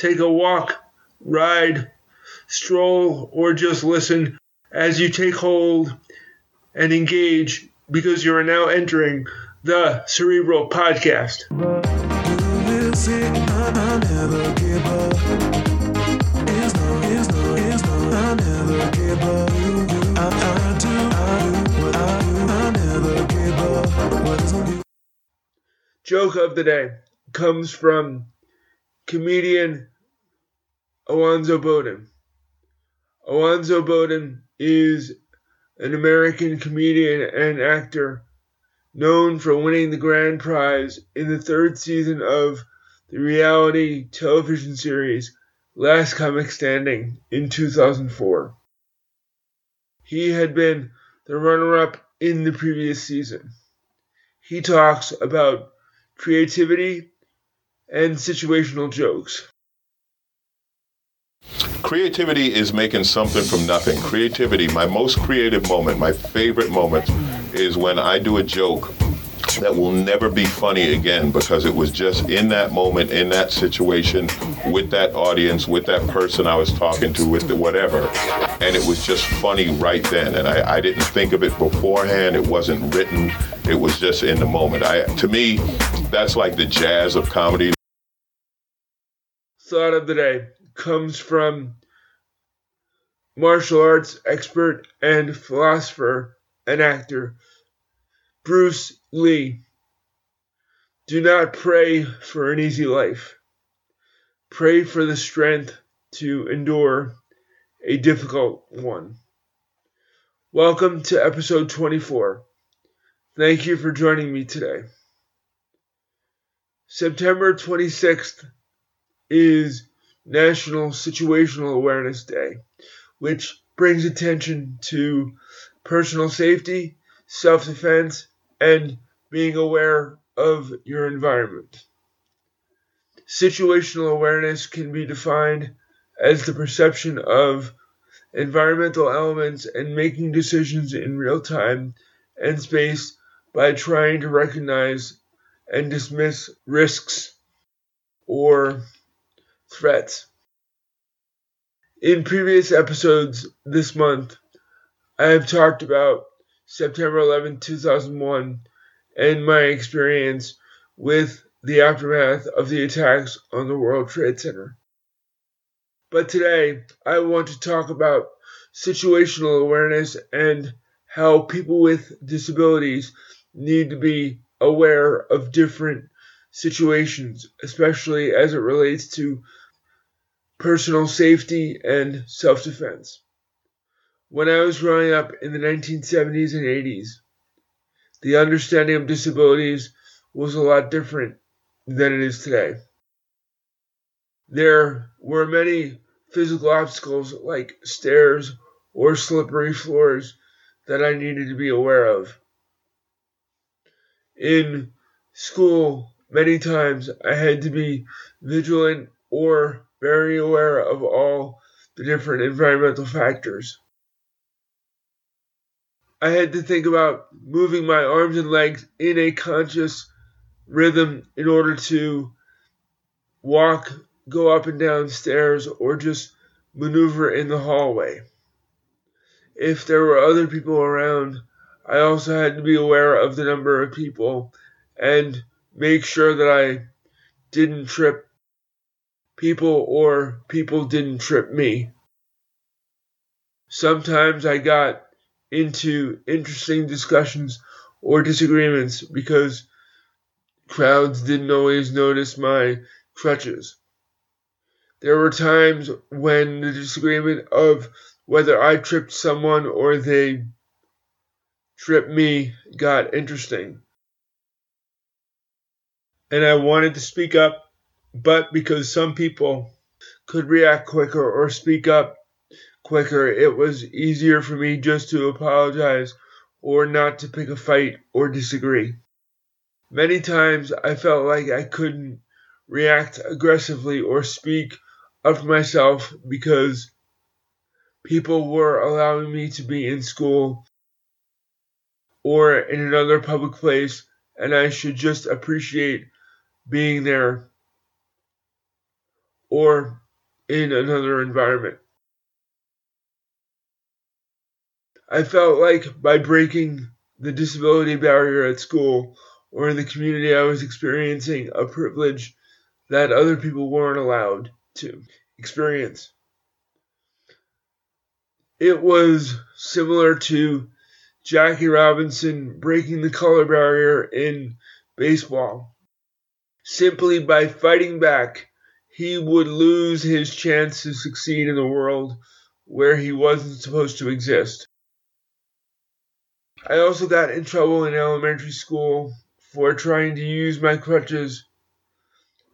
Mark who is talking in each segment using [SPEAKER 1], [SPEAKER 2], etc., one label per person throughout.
[SPEAKER 1] take a walk, ride, stroll, or just listen as you take hold and engage because you are now entering the Cerebral Podcast. Joke of the day comes from comedian Alonzo Bodden. Alonzo Bodden is an American comedian and actor known for winning the grand prize in the third season of the reality television series Last Comic Standing in 2004. He had been the runner up in the previous season. He talks about creativity and situational jokes.
[SPEAKER 2] Creativity is making something from nothing. Creativity, my most creative moment, my favorite moment, is when I do a joke that will never be funny again because it was just in that moment, in that situation, with that audience, with that person I was talking to, with the whatever. And it was just funny right then. And I, I didn't think of it beforehand. It wasn't written. It was just in the moment. I, to me, that's like the jazz of comedy.
[SPEAKER 1] Thought of the day comes from martial arts expert and philosopher and actor Bruce Lee. Do not pray for an easy life. Pray for the strength to endure a difficult one. Welcome to episode 24. Thank you for joining me today. September 26th is National Situational Awareness Day, which brings attention to personal safety, self defense, and being aware of your environment. Situational awareness can be defined as the perception of environmental elements and making decisions in real time and space by trying to recognize and dismiss risks or threats. In previous episodes this month, I have talked about September 11, 2001, and my experience with the aftermath of the attacks on the World Trade Center. But today, I want to talk about situational awareness and how people with disabilities need to be aware of different situations, especially as it relates to personal safety and self defense. When I was growing up in the 1970s and 80s, the understanding of disabilities was a lot different than it is today. There were many physical obstacles like stairs or slippery floors that I needed to be aware of. In school, many times I had to be vigilant or very aware of all the different environmental factors. I had to think about moving my arms and legs in a conscious rhythm in order to walk, go up and down stairs, or just maneuver in the hallway. If there were other people around, I also had to be aware of the number of people and make sure that I didn't trip people or people didn't trip me. Sometimes I got into interesting discussions or disagreements because crowds didn't always notice my crutches. There were times when the disagreement of whether I tripped someone or they tripped me got interesting. And I wanted to speak up, but because some people could react quicker or speak up quicker, it was easier for me just to apologize or not to pick a fight or disagree. Many times I felt like I couldn't react aggressively or speak up for myself because people were allowing me to be in school or in another public place and I should just appreciate being there. Or in another environment. I felt like by breaking the disability barrier at school or in the community, I was experiencing a privilege that other people weren't allowed to experience. It was similar to Jackie Robinson breaking the color barrier in baseball. Simply by fighting back, he would lose his chance to succeed in a world where he wasn't supposed to exist. I also got in trouble in elementary school for trying to use my crutches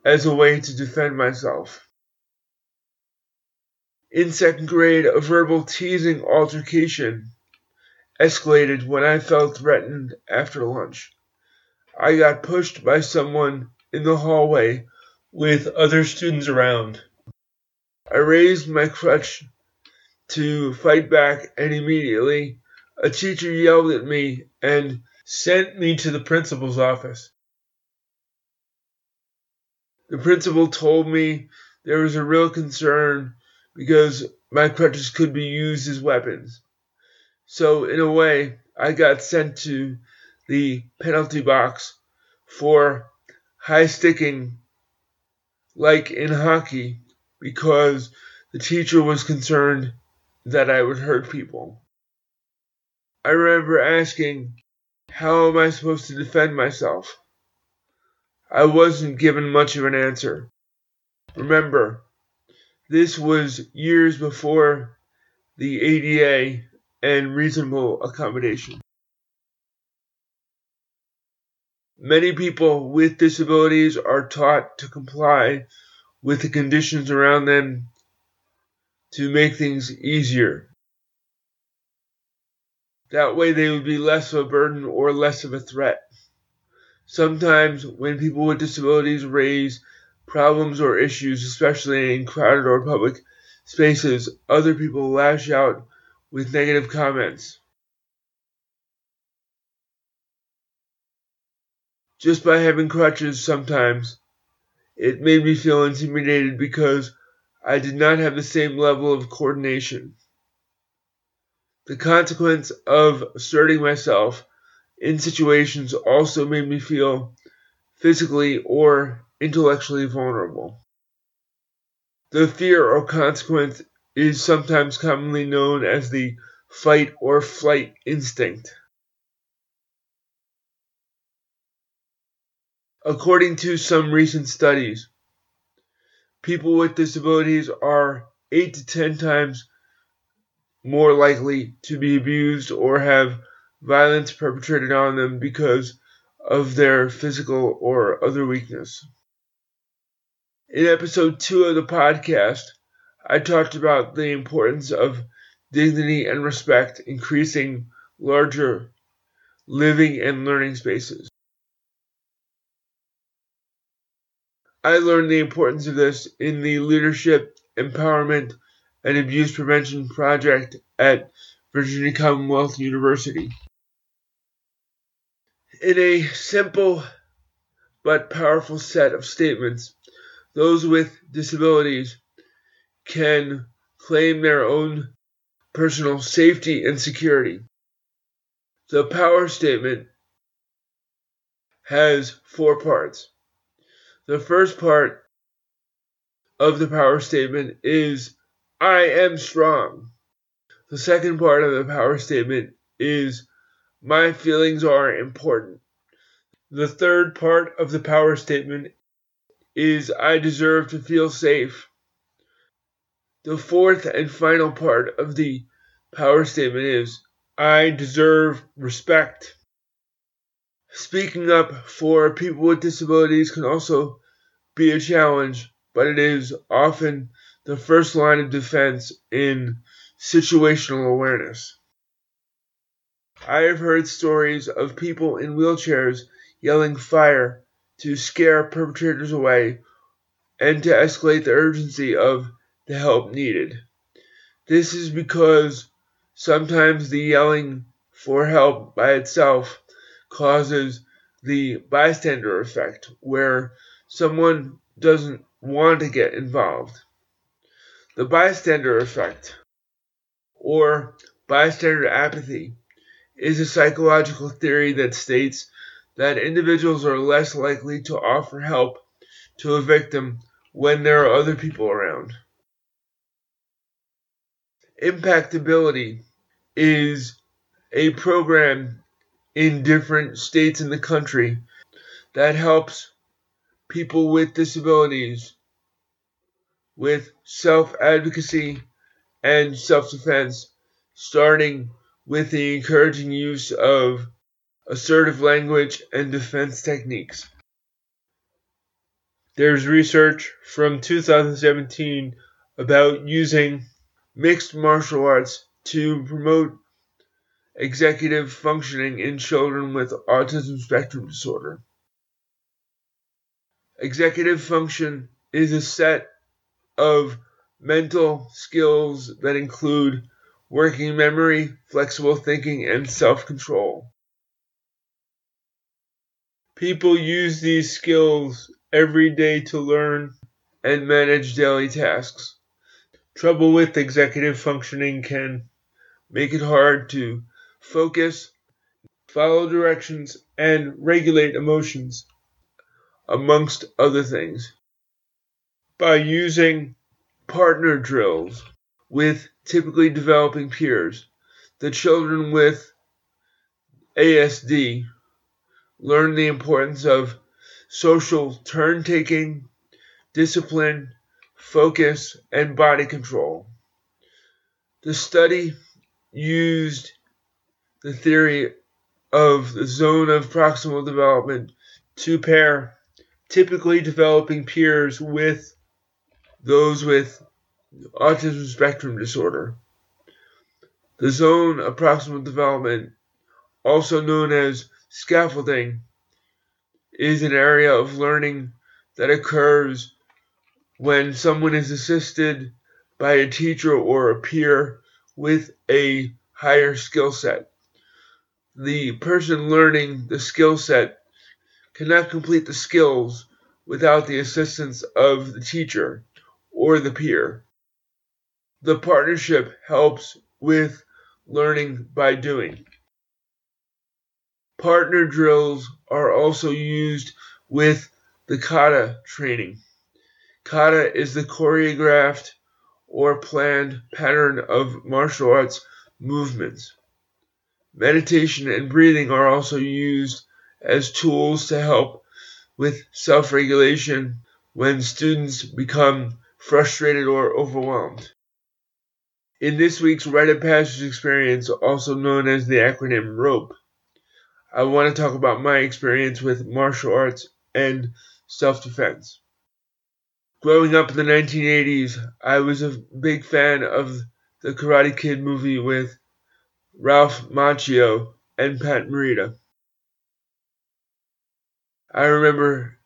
[SPEAKER 1] as a way to defend myself. In second grade, a verbal teasing altercation escalated when I felt threatened after lunch. I got pushed by someone in the hallway with other students around. I raised my crutch to fight back, and immediately a teacher yelled at me and sent me to the principal's office. The principal told me there was a real concern because my crutches could be used as weapons. So, in a way, I got sent to the penalty box for high sticking, like in hockey, because the teacher was concerned that I would hurt people. I remember asking, How am I supposed to defend myself? I wasn't given much of an answer. Remember, this was years before the ADA and reasonable accommodation. Many people with disabilities are taught to comply with the conditions around them to make things easier. That way they would be less of a burden or less of a threat. Sometimes when people with disabilities raise problems or issues, especially in crowded or public spaces, other people lash out with negative comments. Just by having crutches sometimes, it made me feel intimidated because I did not have the same level of coordination. The consequence of asserting myself in situations also made me feel physically or intellectually vulnerable. The fear or consequence is sometimes commonly known as the fight or flight instinct. According to some recent studies, people with disabilities are 8 to 10 times more likely to be abused or have violence perpetrated on them because of their physical or other weakness. In episode 2 of the podcast, I talked about the importance of dignity and respect increasing larger living and learning spaces. I learned the importance of this in the leadership, empowerment, and Abuse Prevention Project at Virginia Commonwealth University. In a simple but powerful set of statements, those with disabilities can claim their own personal safety and security. The power statement has four parts. The first part of the power statement is I am strong. The second part of the power statement is My feelings are important. The third part of the power statement is I deserve to feel safe. The fourth and final part of the power statement is I deserve respect. Speaking up for people with disabilities can also be a challenge, but it is often the first line of defense in situational awareness. I have heard stories of people in wheelchairs yelling fire to scare perpetrators away and to escalate the urgency of the help needed. This is because sometimes the yelling for help by itself causes the bystander effect, where someone doesn't want to get involved. The bystander effect, or bystander apathy, is a psychological theory that states that individuals are less likely to offer help to a victim when there are other people around. IMPACT:Ability is a program in different states in the country that helps people with disabilities with self advocacy and self defense, starting with the encouraging use of assertive language and defense techniques. There's research from 2017 about using mixed martial arts to promote executive functioning in children with autism spectrum disorder. Executive function is a set of mental skills that include working memory, flexible thinking, and self control. People use these skills every day to learn and manage daily tasks. Trouble with executive functioning can make it hard to focus, follow directions, and regulate emotions, amongst other things. By using partner drills with typically developing peers, the children with ASD learn the importance of social turn taking, discipline, focus, and body control. The study used the theory of the zone of proximal development to pair typically developing peers with those with autism spectrum disorder. The zone of proximal development, also known as scaffolding, is an area of learning that occurs when someone is assisted by a teacher or a peer with a higher skill set. The person learning the skill set cannot complete the skills without the assistance of the teacher or the peer. The partnership helps with learning by doing. Partner drills are also used with the kata training. Kata is the choreographed or planned pattern of martial arts movements. Meditation and breathing are also used as tools to help with self regulation when students become frustrated or overwhelmed. In this week's Rite of Passage experience, also known as the acronym ROPE, I want to talk about my experience with martial arts and self defense. Growing up in the 1980s, I was a big fan of the Karate Kid movie with Ralph Macchio and Pat Morita. I remember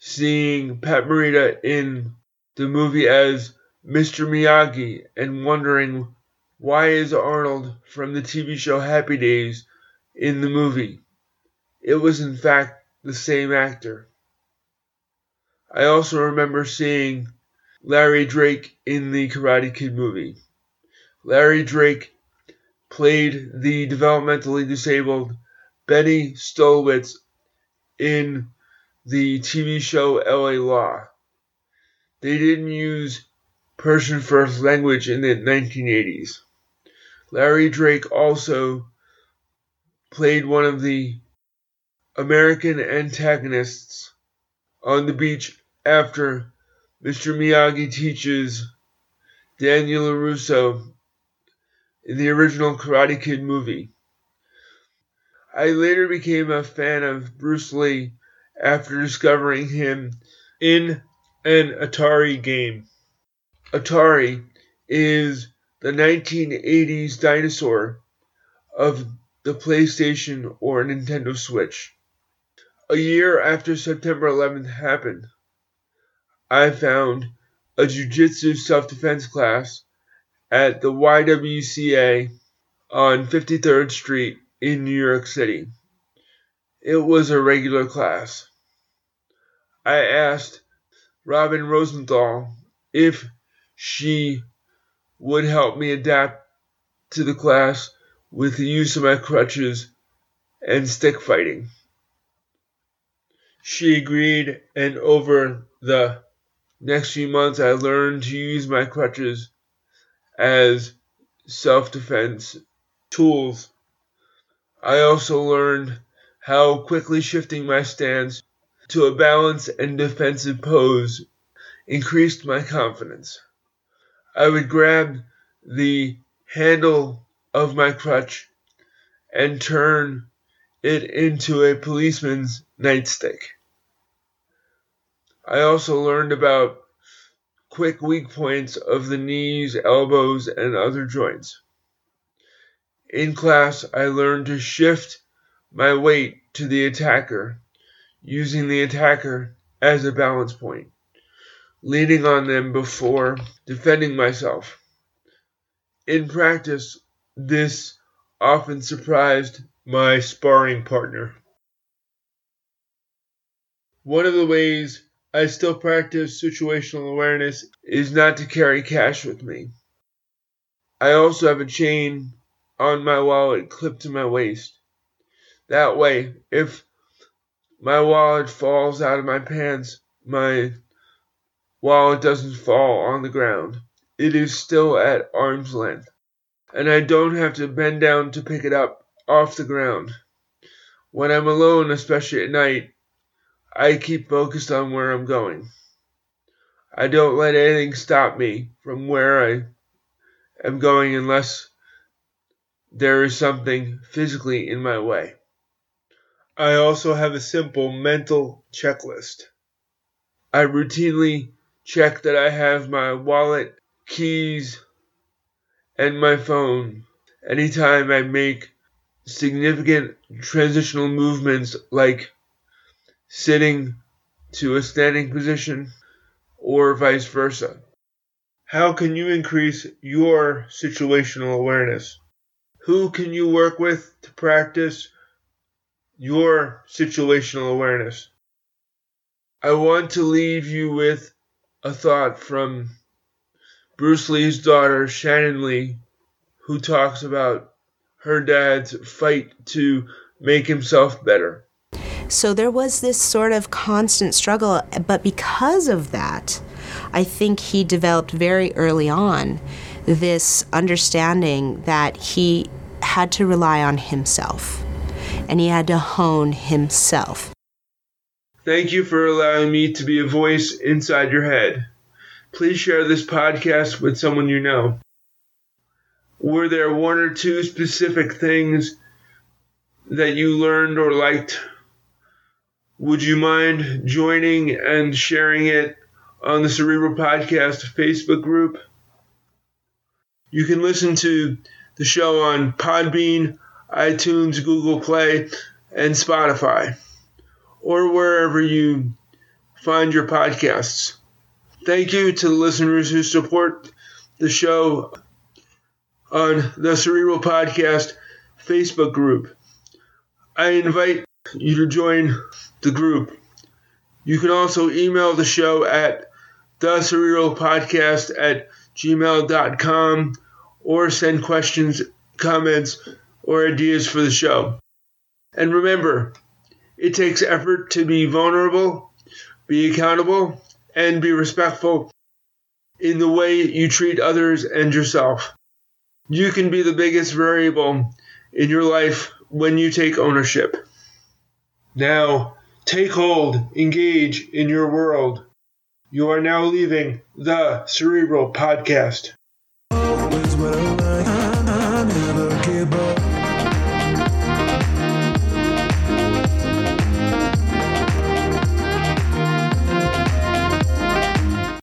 [SPEAKER 1] seeing Pat Morita in the movie as Mr. Miyagi and wondering why is Arnold from the TV show Happy Days in the movie? It was in fact the same actor. I also remember seeing Larry Drake in the Karate Kid movie. Larry Drake played the developmentally disabled Benny Stulwicz in the TV show LA Law. They didn't use person first language in the 1980s. Larry Drake also played one of the American antagonists on the beach after Mr. Miyagi teaches Daniel LaRusso in the original Karate Kid movie. I later became a fan of Bruce Lee after discovering him in an Atari game. Atari is the 1980s dinosaur of the PlayStation or Nintendo Switch. A year after September 11th happened, I found a jiu-jitsu self-defense class at the YWCA on 53rd Street in New York City. It was a regular class. I asked Robin Rosenthal if she would help me adapt to the class with the use of my crutches and stick fighting. She agreed, and over the next few months, I learned to use my crutches as self defense tools. I also learned how quickly shifting my stance to a balanced and defensive pose increased my confidence. I would grab the handle of my crutch and turn it into a policeman's nightstick. I also learned about quick weak points of the knees, elbows, and other joints. In class, I learned to shift my weight to the attacker, using the attacker as a balance point, leaning on them before defending myself. In practice, this often surprised my sparring partner. One of the ways I still practice situational awareness is not to carry cash with me. I also have a chain on my wallet clipped to my waist. That way, if my wallet falls out of my pants, my wallet doesn't fall on the ground. It is still at arm's length, and I don't have to bend down to pick it up off the ground. When I'm alone, especially at night, I keep focused on where I'm going. I don't let anything stop me from where I am going unless there is something physically in my way. I also have a simple mental checklist. I routinely check that I have my wallet, keys, and my phone anytime I make significant transitional movements like sitting to a standing position, or vice versa. How can you increase your situational awareness? Who can you work with to practice your situational awareness? I want to leave you with a thought from Bruce Lee's daughter, Shannon Lee, who talks about her dad's fight to make himself better.
[SPEAKER 3] So there was this sort of constant struggle, but because of that, I think he developed very early on this understanding that he had to rely on himself and he had to hone himself.
[SPEAKER 1] Thank you for allowing me to be a voice inside your head. Please share this podcast with someone you know. Were there one or two specific things that you learned or liked would you mind joining and sharing it on the Cerebral Podcast Facebook group? You can listen to the show on Podbean, iTunes, Google Play, and Spotify, or wherever you find your podcasts. Thank you to the listeners who support the show on the Cerebral Podcast Facebook group. I invite you to join the group. You can also email the show at the cerebral podcast at gmail.com or send questions, comments, or ideas for the show. And remember, it takes effort to be vulnerable, be accountable, and be respectful in the way you treat others and yourself. You can be the biggest variable in your life when you take ownership. Now, take hold, engage in your world. You are now leaving the Cerebral Podcast.